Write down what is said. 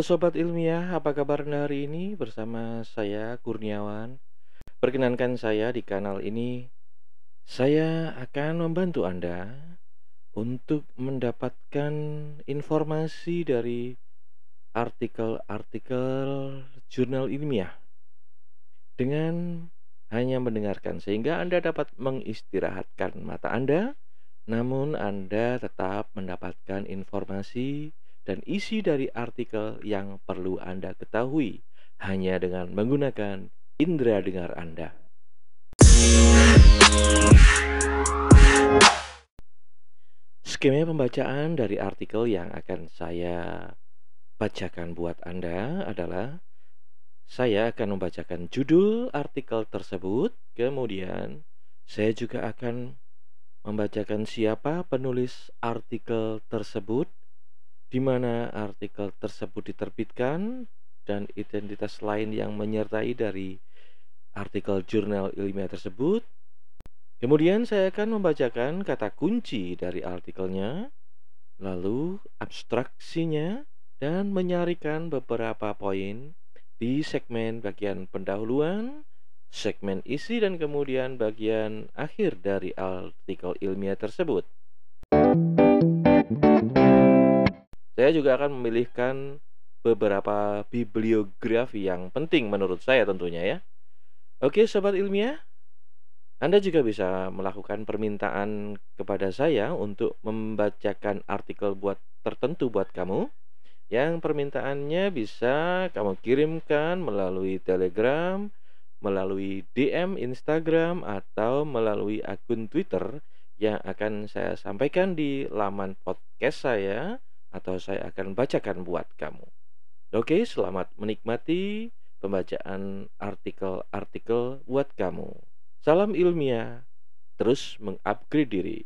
Sobat ilmiah, apa kabar Anda hari ini? Bersama saya Kurniawan. Perkenankan saya di kanal ini, saya akan membantu Anda untuk mendapatkan informasi dari artikel-artikel jurnal ilmiah dengan hanya mendengarkan sehingga Anda dapat mengistirahatkan mata Anda namun Anda tetap mendapatkan informasi dan isi dari artikel yang perlu Anda ketahui hanya dengan menggunakan indera dengar Anda. Skema pembacaan dari artikel yang akan saya bacakan buat Anda adalah saya akan membacakan judul artikel tersebut, kemudian saya juga akan membacakan siapa penulis artikel tersebut di mana artikel tersebut diterbitkan dan identitas lain yang menyertai dari artikel jurnal ilmiah tersebut. Kemudian saya akan membacakan kata kunci dari artikelnya, lalu abstraksinya, dan menyarikan beberapa poin di segmen bagian pendahuluan, segmen isi, dan kemudian bagian akhir dari artikel ilmiah tersebut. Saya juga akan memilihkan beberapa bibliografi yang penting menurut saya tentunya ya. Oke sobat ilmiah, Anda juga bisa melakukan permintaan kepada saya untuk membacakan artikel buat tertentu buat kamu. Yang permintaannya bisa kamu kirimkan melalui Telegram, melalui DM Instagram atau melalui akun Twitter yang akan saya sampaikan di laman podcast saya atau saya akan bacakan buat kamu. Oke, selamat menikmati pembacaan artikel-artikel buat kamu. Salam ilmiah, terus mengupgrade diri.